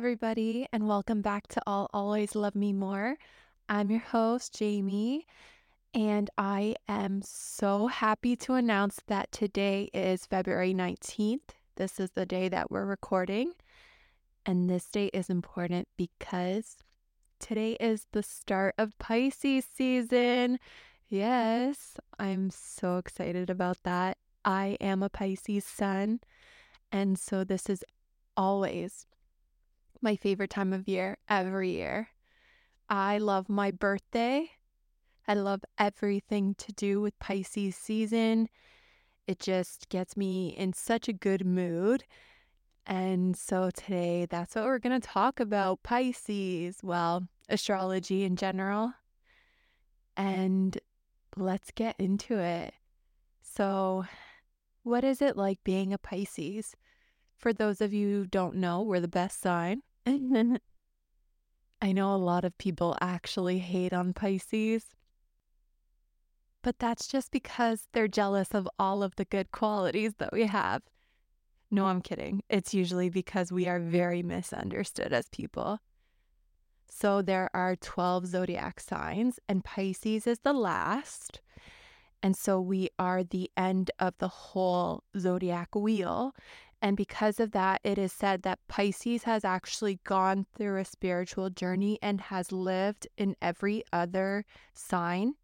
everybody, and welcome back to I'll Always Love Me More. I'm your host, Jamie, and I am so happy to announce that today is February 19th. This is the day that we're recording, and this day is important because today is the start of Pisces season. Yes, I'm so excited about that. I am a Pisces sun, and so this is always my favorite time of year every year. I love my birthday. I love everything to do with Pisces season. It just gets me in such a good mood. And so today, that's what we're going to talk about Pisces, well, astrology in general. And let's get into it. So, what is it like being a Pisces? For those of you who don't know, we're the best sign. I know a lot of people actually hate on Pisces, but that's just because they're jealous of all of the good qualities that we have. No, I'm kidding. It's usually because we are very misunderstood as people. So there are 12 zodiac signs, and Pisces is the last. And so we are the end of the whole zodiac wheel. And because of that, it is said that Pisces has actually gone through a spiritual journey and has lived in every other sign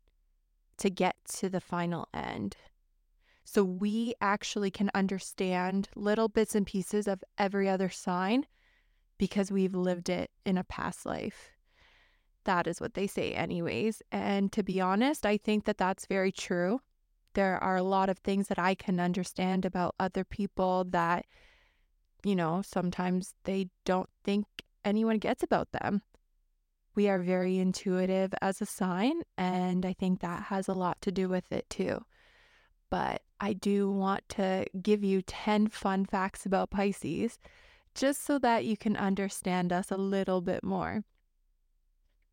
to get to the final end. So we actually can understand little bits and pieces of every other sign because we've lived it in a past life. That is what they say, anyways. And to be honest, I think that that's very true there are a lot of things that I can understand about other people that, you know, sometimes they don't think anyone gets about them. We are very intuitive as a sign, and I think that has a lot to do with it too. But I do want to give you 10 fun facts about Pisces just so that you can understand us a little bit more.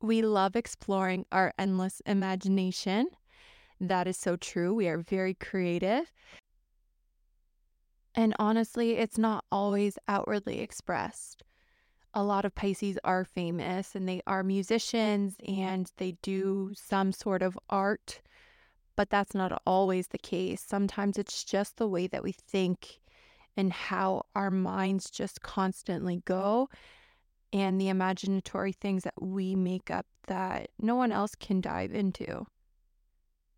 We love exploring our endless imagination that is so true. We are very creative. And honestly, it's not always outwardly expressed. A lot of Pisces are famous and they are musicians and they do some sort of art, but that's not always the case. Sometimes it's just the way that we think and how our minds just constantly go and the imaginatory things that we make up that no one else can dive into.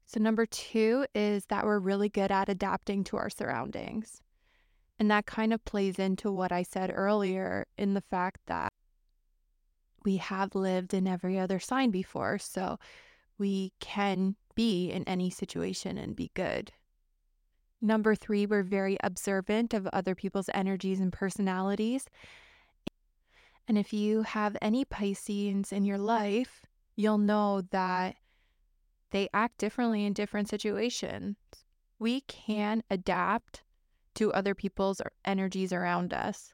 So, number two is that we're really good at adapting to our surroundings. And that kind of plays into what I said earlier in the fact that we have lived in every other sign before. So, we can be in any situation and be good. Number three, we're very observant of other people's energies and personalities. And if you have any Pisces in your life, you'll know that they act differently in different situations. We can adapt to other people's er, energies around us.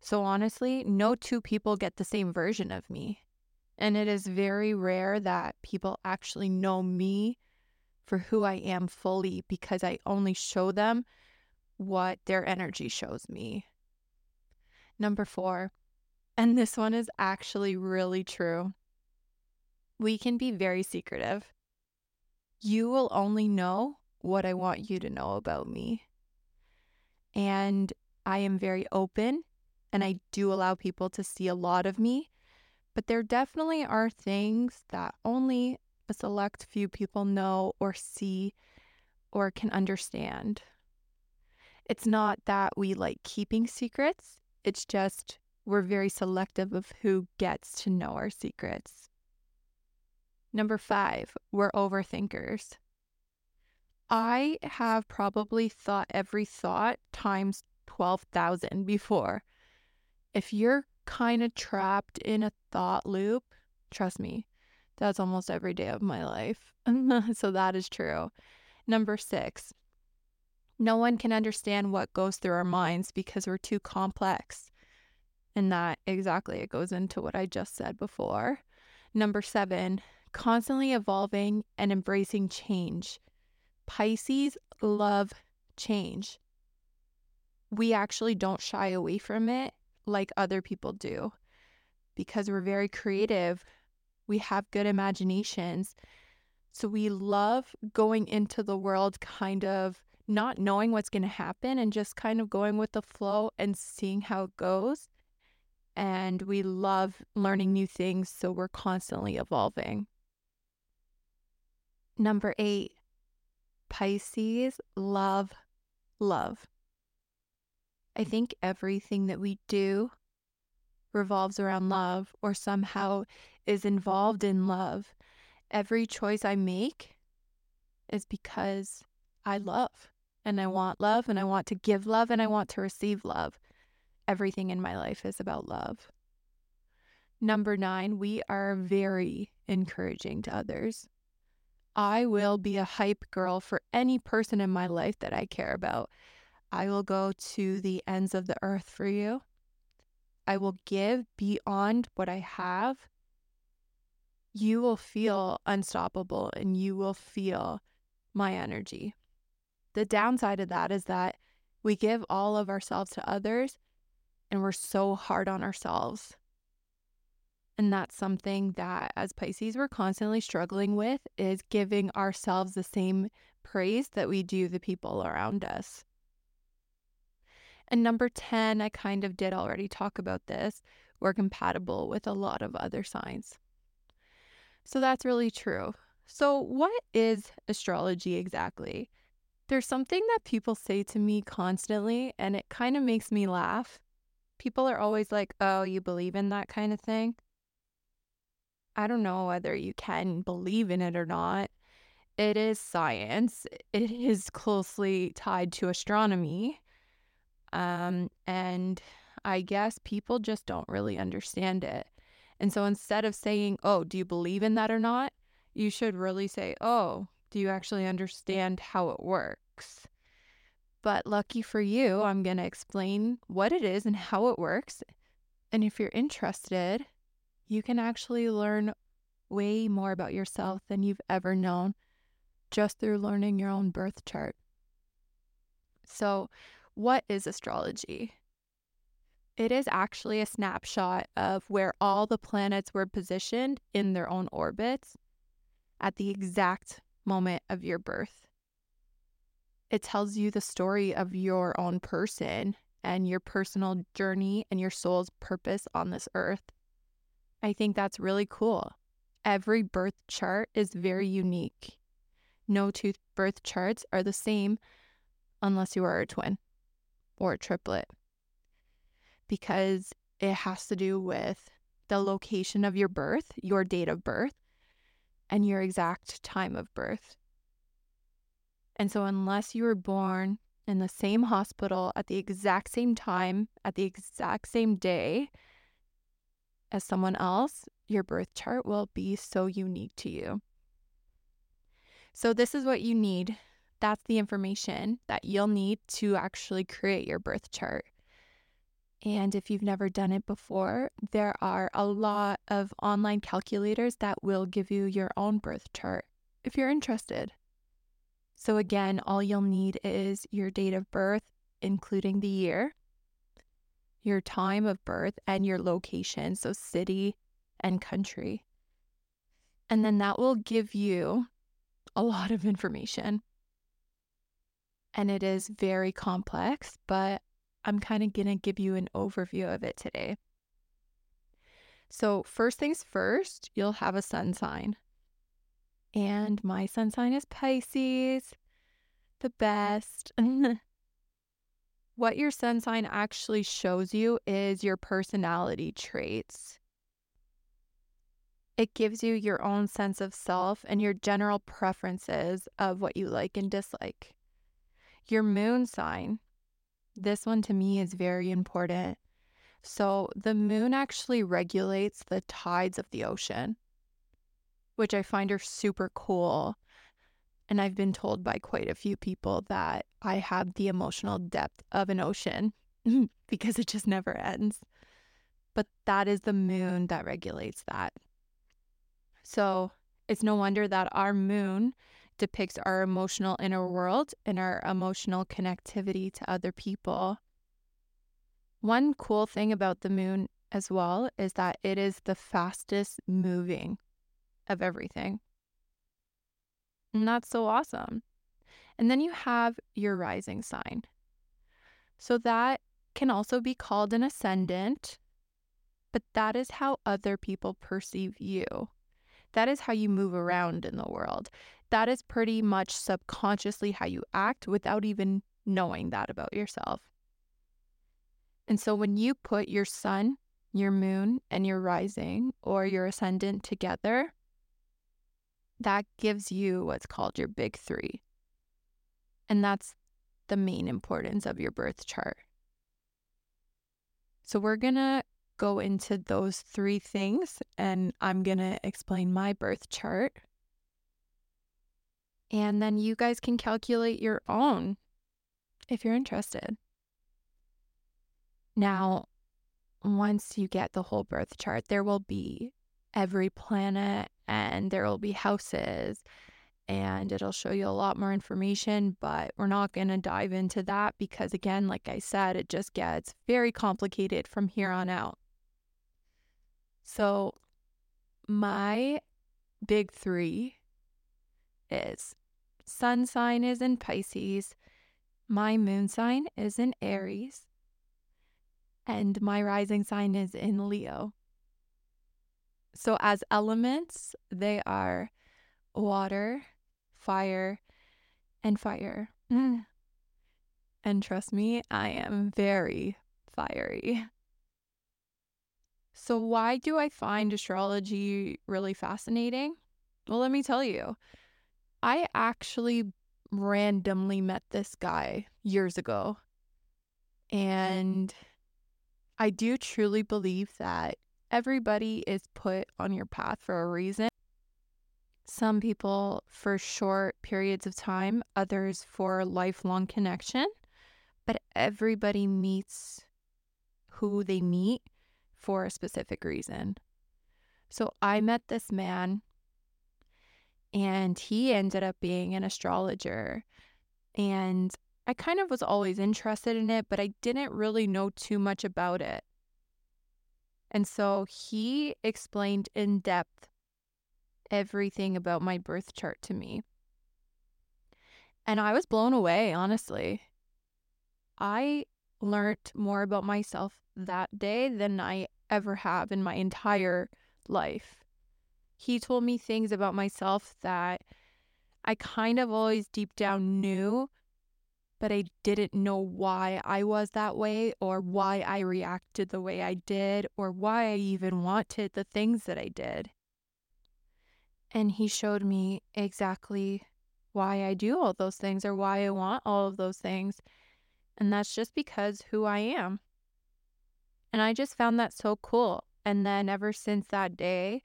So, honestly, no two people get the same version of me. And it is very rare that people actually know me for who I am fully because I only show them what their energy shows me. Number four, and this one is actually really true. We can be very secretive. You will only know what I want you to know about me. And I am very open and I do allow people to see a lot of me, but there definitely are things that only a select few people know or see or can understand. It's not that we like keeping secrets, it's just we're very selective of who gets to know our secrets. Number five, we're overthinkers. I have probably thought every thought times 12,000 before. If you're kind of trapped in a thought loop, trust me, that's almost every day of my life. so that is true. Number six, no one can understand what goes through our minds because we're too complex. And that exactly it goes into what I just said before. Number seven, constantly evolving and embracing change. Pisces love change. We actually don't shy away from it. like other people do because we're very creative. We have good imaginations. So we love going into the world kind of not knowing what's going to happen and just kind of going with the flow and seeing how it goes. And we love learning new things. So we're constantly evolving. Number eight, Pisces love love. I think everything that we do revolves around love or somehow is involved in love. Every choice I make is because I love and I want love and I want to give love and I want to receive love. Everything in my life is about love. Number nine, we are very encouraging to others. I will be a hype girl for any person in my life that I care about. I will go to the ends of the earth for you. I will give beyond what I have. You will feel unstoppable and you will feel my energy. The downside of that is that we give all of ourselves to others and we're so hard on ourselves. And that's something that as Pisces we're constantly struggling with is giving ourselves the same praise that we do the people around us. And number 10, I kind of did already talk about this. We're compatible with a lot of other signs. So that's really true. So, what is astrology exactly? There's something that people say to me constantly, and it kind of makes me laugh. People are always like, Oh, you believe in that kind of thing? I don't know whether you can believe in it or not. It is science, it is closely tied to astronomy. Um, and I guess people just don't really understand it. And so instead of saying, oh, do you believe in that or not? You should really say, oh, do you actually understand how it works? But lucky for you, I'm going to explain what it is and how it works. And if you're interested, you can actually learn way more about yourself than you've ever known just through learning your own birth chart. So, what is astrology? It is actually a snapshot of where all the planets were positioned in their own orbits at the exact moment of your birth. It tells you the story of your own person and your personal journey and your soul's purpose on this earth. I think that's really cool. Every birth chart is very unique. No two birth charts are the same unless you are a twin or a triplet because it has to do with the location of your birth, your date of birth, and your exact time of birth. And so, unless you were born in the same hospital at the exact same time, at the exact same day as someone else, your birth chart will be so unique to you. So, this is what you need that's the information that you'll need to actually create your birth chart. And if you've never done it before, there are a lot of online calculators that will give you your own birth chart if you're interested. So, again, all you'll need is your date of birth, including the year, your time of birth, and your location, so city and country. And then that will give you a lot of information and it is very complex, but I'm kind of going to give you an overview of it today. So, first things first, you'll have a sun sign. And my sun sign is Pisces, the best. what your sun sign actually shows you is your personality traits. It gives you your own sense of self and your general preferences of what you like and dislike. Your moon sign, this one to me is very important. So, the moon actually regulates the tides of the ocean, which I find are super cool. And I've been told by quite a few people that I have the emotional depth of an ocean because it just never ends. But that is the moon that regulates that. So, it's no wonder that our moon depicts our emotional inner world and our emotional connectivity to other people. One cool thing about the moon as well is that it is the fastest moving of everything. And that's so awesome. And then you have your rising sign. So that can also be called an ascendant, but that is how other people perceive you. That is how you move around in the world. That is pretty much subconsciously how you act without even knowing that about yourself. And so when you put your sun, your moon, and your rising or your ascendant together, that gives you what's called your big three. And that's the main importance of your birth chart. So we're going to go into those three things and I'm going to explain my birth chart. And then you guys can calculate your own if you're interested. Now, once you get the whole birth chart, there will be every planet and there will be houses and it'll show you a lot more information, but we're not going to dive into that because, again, like I said, it just gets very complicated from here on out. So, my big three is sun sign is in Pisces, my moon sign is in Aries, and my rising sign is in Leo. So, as elements, they are water, fire, and fire. Mm. And trust me, I am very fiery. So, why do I find astrology really fascinating? Well, let me tell you. I actually randomly met this guy years ago. And I do truly believe that everybody is put on your path for a reason. Some people for short periods of time, others for lifelong connection, but everybody meets who they meet for a specific reason. So I met this man and he ended up being an astrologer. And I kind of was always interested in it, but I didn't really know too much about it. And so he explained in depth everything about my birth chart to me. And I was blown away, honestly. I learned more about myself that day than I ever have in my entire life. He told me things about myself that I kind of always deep down knew, but I didn't know why I was that way or why I reacted the way I did or why I even wanted the things that I did. And he showed me exactly why I do all those things or why I want all of those things. And that's just because who I am. And I just found that so cool. And then ever since that day,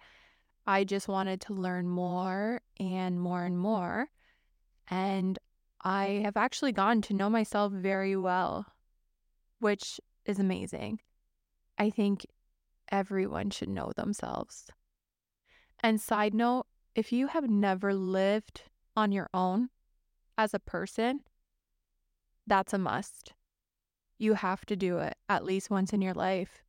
I just wanted to learn more and more and more. And I have actually gotten to know myself very well, which is amazing. I think everyone should know themselves. And side note, if you have never lived on your own as a person, that's a must. You have to do it at least once in your life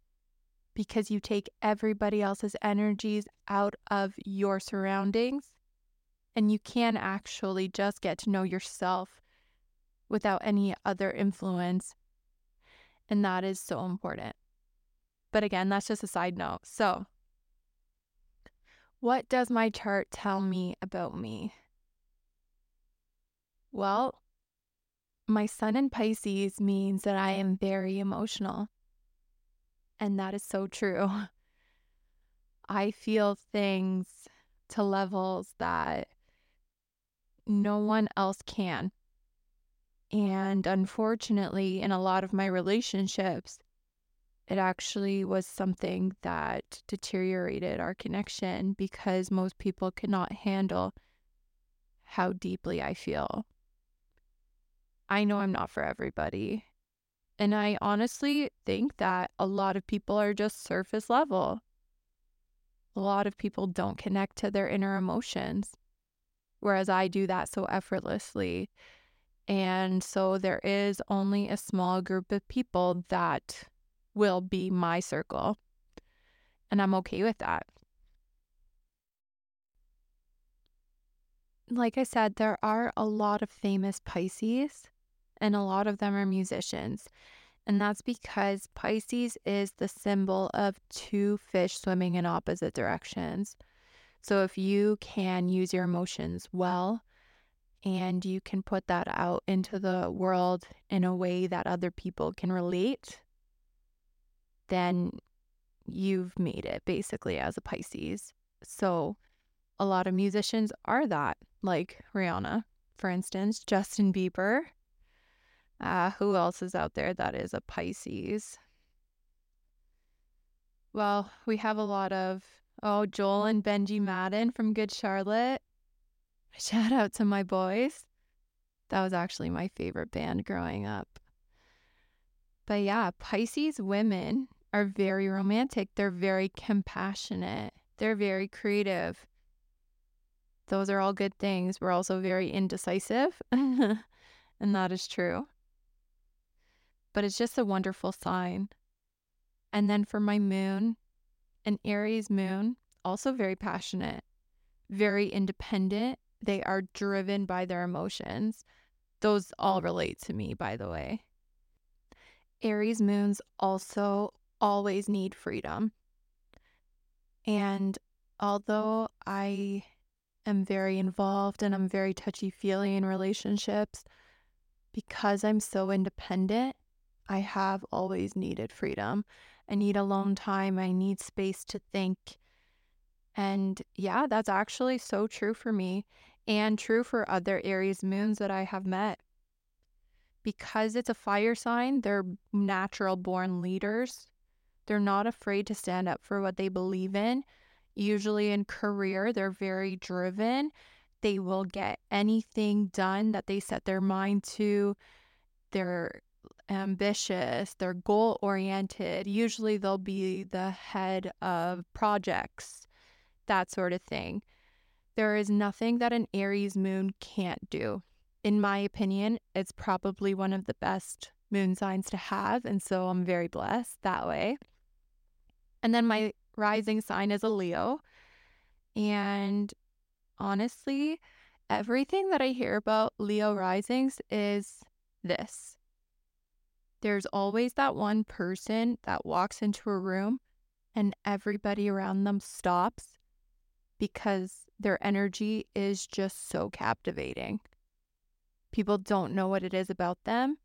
because you take everybody else's energies out of your surroundings and you can actually just get to know yourself without any other influence. And that is so important. But again, that's just a side note. So, what does my chart tell me about me? Well, my sun in Pisces means that I am very emotional. And that is so true. I feel things to levels that no one else can. And unfortunately, in a lot of my relationships, it actually was something that deteriorated our connection because most people cannot handle how deeply I feel. I know I'm not for everybody. And I honestly think that a lot of people are just surface level. A lot of people don't connect to their inner emotions whereas I do that so effortlessly. And so there is only a small group of people that will be my circle. And I'm okay with that. Like I said, there are a lot of famous Pisces, and a lot of them are musicians. And that's because Pisces is the symbol of two fish swimming in opposite directions. So if you can use your emotions well and you can put that out into the world in a way that other people can relate, then you've made it basically as a Pisces. So a lot of musicians are that, like Rihanna, for instance, Justin Bieber. Uh, who else is out there that is a Pisces? Well, we have a lot of, oh, Joel and Benji Madden from Good Charlotte. Shout out to my boys. That was actually my favorite band growing up. But yeah, Pisces women are very romantic. They're very compassionate. They're very creative. Those are all good things. We're also very indecisive, and that is true. But it's just a wonderful sign. And then for my moon, an Aries moon, also very passionate, very independent. They are driven by their emotions. Those all relate to me, by the way. Aries moons also always need freedom. And although I am very involved and I'm very touchy feely in relationships, because I'm so independent, I have always needed freedom. I need alone mm. time. I need space to think. And yeah, that's actually so true for me and true for other Aries moons that I have met. Because it's a fire sign, they're natural born leaders. They're not afraid to stand up for what they believe in. Usually in career, they're very driven. They will get anything done that they set their mind to. They're ambitious, they're goal oriented. Usually they'll be the head of projects, that sort of thing. There is nothing that an Aries moon can't do. In my opinion, it's probably one of the best moon signs to have. And so I'm very blessed that way. And then my rising sign is a Leo. And honestly, everything that I hear about Leo risings is this there's always that one person that walks into a room and everybody around them stops because their energy is just so captivating. People don't know what it is about them,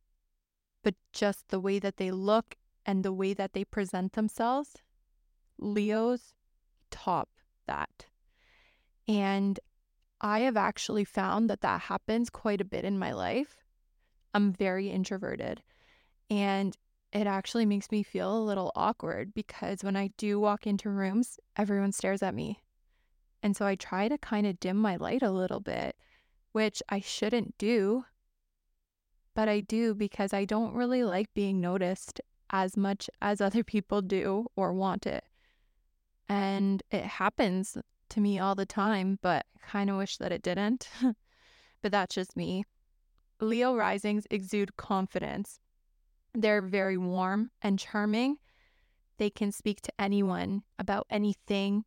but just the way that they look and the way that they present themselves, Leos top that. And I have actually found that that happens quite a bit in my life. I'm very introverted. And it actually makes me feel a little awkward because when I do walk into rooms, everyone stares at me. And so I try to kind of dim my light a little bit, which I shouldn't do. But I do because I don't really like being noticed as much as other people do or want it. And it happens to me all the time, but I kind of wish that it didn't. but that's just me. Leo risings exude confidence they're very warm and charming. They can speak to anyone about anything.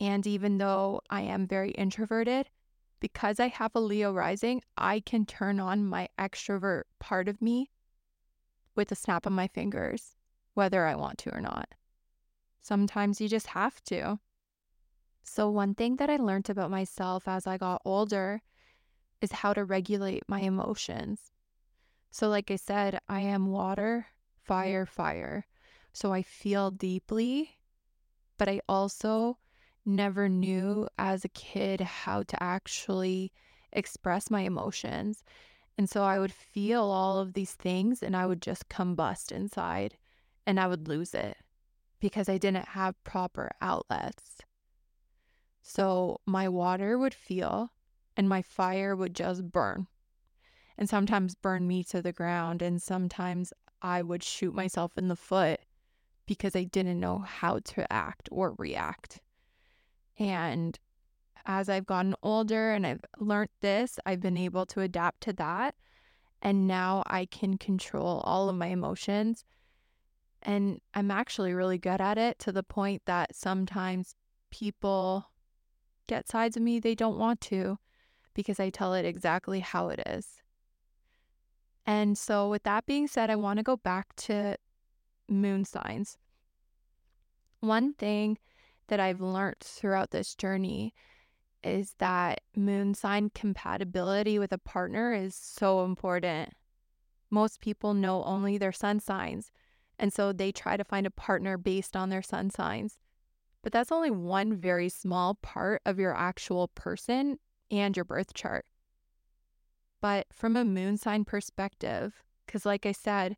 And even though I am very introverted, because I have a Leo rising, I can turn on my extrovert part of me with a snap of my fingers, whether I want to or not. Sometimes you just have to. So, one thing that I learned about myself as I got older is how to regulate my emotions. So, like I said, I am water, mm-hmm. fire, fire. So I feel deeply, but I also never knew as a kid how to actually express my emotions. And so I would feel all of these things and I would just combust inside and I would lose it because I didn't have proper outlets. So my water would feel and my fire would just burn and sometimes burn me to the ground. And sometimes I would shoot myself in the foot because I didn't know how to act or react. And as I've gotten older and I've learned this, I've been able to adapt to that. And now I can control all of my emotions And I'm actually really good at it to the point that sometimes people get sides of me they don't want to because I tell it exactly how it is. And so, with that being said, I want to go back to moon signs. One thing that I've learned throughout this journey is that moon sign compatibility with a partner is so important. Most people know only their sun signs, and so they try to find a partner based on their sun signs. But that's only one very small part of your actual person and your birth chart. But from a moon sign perspective, because like I said,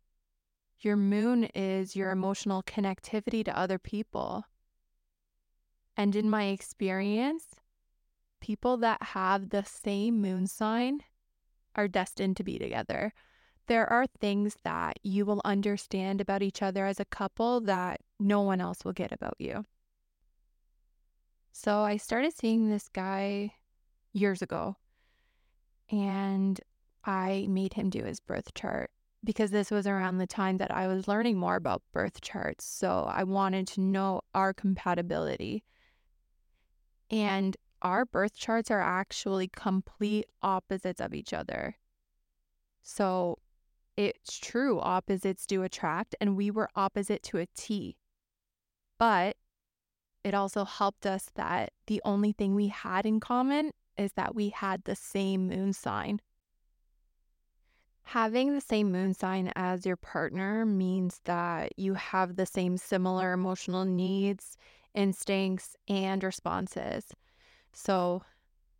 your moon is your emotional connectivity to other people. And in my experience, people that have the same moon sign are destined to be together. There are things that you will understand about each other as a couple that no one else will get about you. So I started seeing this guy years ago and I made him do his birth chart because this was around the time that I was learning more about birth charts. So I wanted to know our compatibility. And our birth charts are actually complete opposites of each other. So it's true, opposites do attract, and we were opposite to a T. But it also helped us that the only thing we had in common is that we had the same moon sign. Having the same moon sign as your partner means that you have the same similar emotional needs, instincts, and responses. So,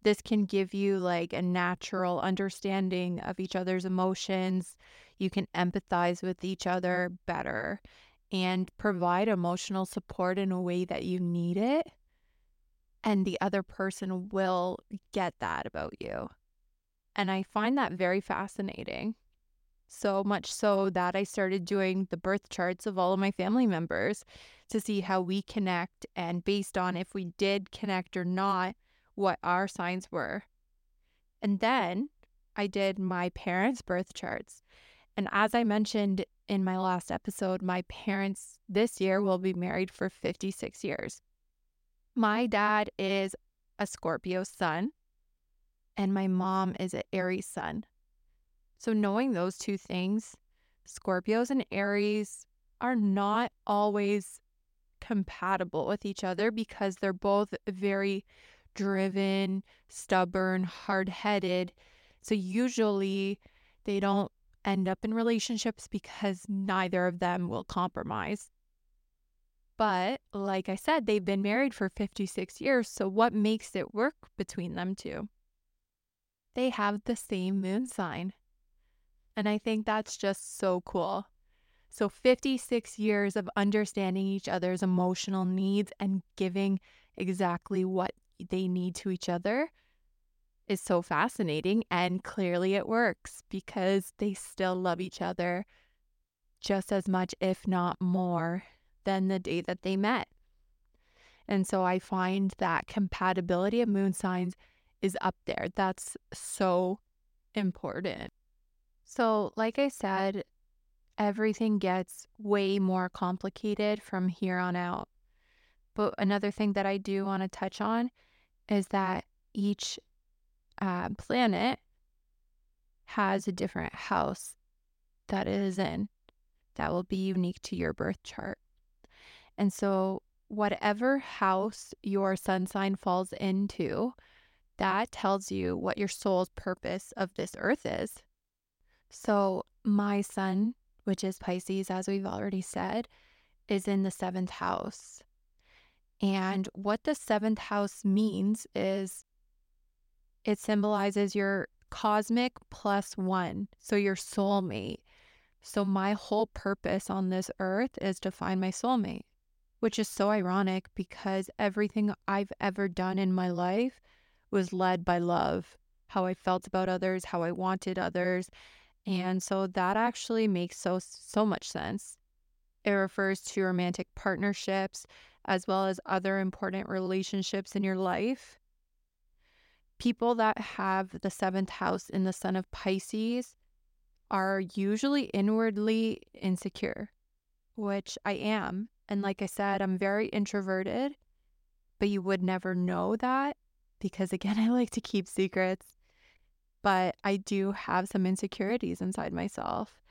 this can give you like a natural understanding of each other's emotions. You can empathize with each other better and provide emotional support in a way that you need it. And the other person will get that about you. And I find that very fascinating. So much so that I started doing the birth charts of all of my family members to see how we connect and based on if we did connect or not, what our signs were. And then I did my parents' birth charts. And as I mentioned in my last episode, my parents this year will be married for 56 years. My mm-hmm. dad is a Scorpio sun, and my mom is an Aries sun. So, knowing those two things, Scorpios and Aries are not always compatible with each other because they're both very driven, stubborn, hard headed. So, usually they don't end up in relationships because neither of them will compromise. But like I said, they've been married for 56 years. So, what makes it work between them two? They have the same moon sign. And I think that's just so cool. So, 56 years of understanding each other's emotional needs and giving exactly what they need to each other is so fascinating. And clearly it works because they still love each other just as much, if not more, than the day that they met. And so I find that compatibility of moon signs is up there. That's so important. So, like I said, everything gets way more complicated from here on out. But another thing that I do want to touch on is that each uh, planet has a different house that it is in that will be unique to your birth chart. And so, whatever house your sun sign falls into, that tells you what your soul's purpose of this earth is. So, my sun, which is Pisces, as we've already said, is in the seventh house. And what the seventh house means is it symbolizes your cosmic plus one, so your soulmate. So, my whole purpose on this earth is to find my soulmate, which is so ironic because everything I've ever done in my life was led by love, how I felt about others, how I wanted others. And so that actually makes so so much sense. It refers to romantic partnerships, as well as other important relationships in your life. People that have the seventh house in the sun of Pisces are usually inwardly insecure. which I am. And like I said, I'm very introverted, but you would never know that because, again, I like to keep secrets. But I do have some insecurities inside myself.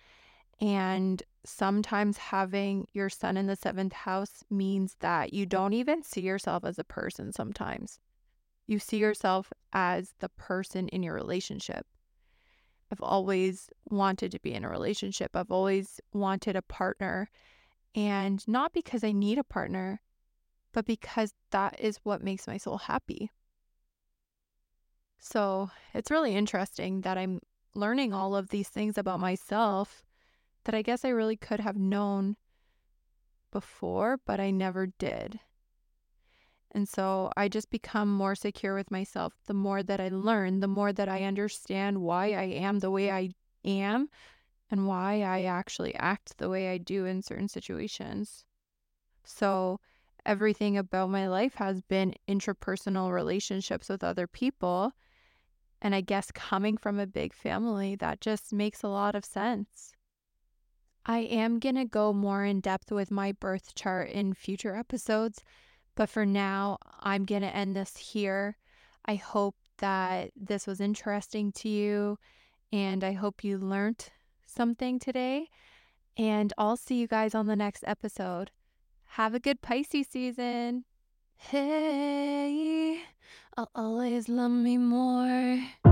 And sometimes having your sun in the seventh house means that you don't even see yourself as a person sometimes. You see yourself as the person in your relationship. I've always wanted to be in a relationship. I've always wanted a partner. And not because I need a partner, but because that is what makes my soul happy. So it's really interesting that I'm learning all of these things about myself that I guess I really could have known before, but I never did. And so I just become more secure with myself the more that I learn, the more that I understand why I am the way I am and why I actually act the way I do in certain situations. So everything about my life has been interpersonal relationships with other people. And I guess coming from a big family, that just makes a lot of sense. I am going to go more in depth with my birth chart in future episodes, but for now, I'm going to end this here. I hope that this was interesting to you, and I hope you learned something today. And I'll see you guys on the next episode. Have a good Pisces season. Hey, I'll always love me more.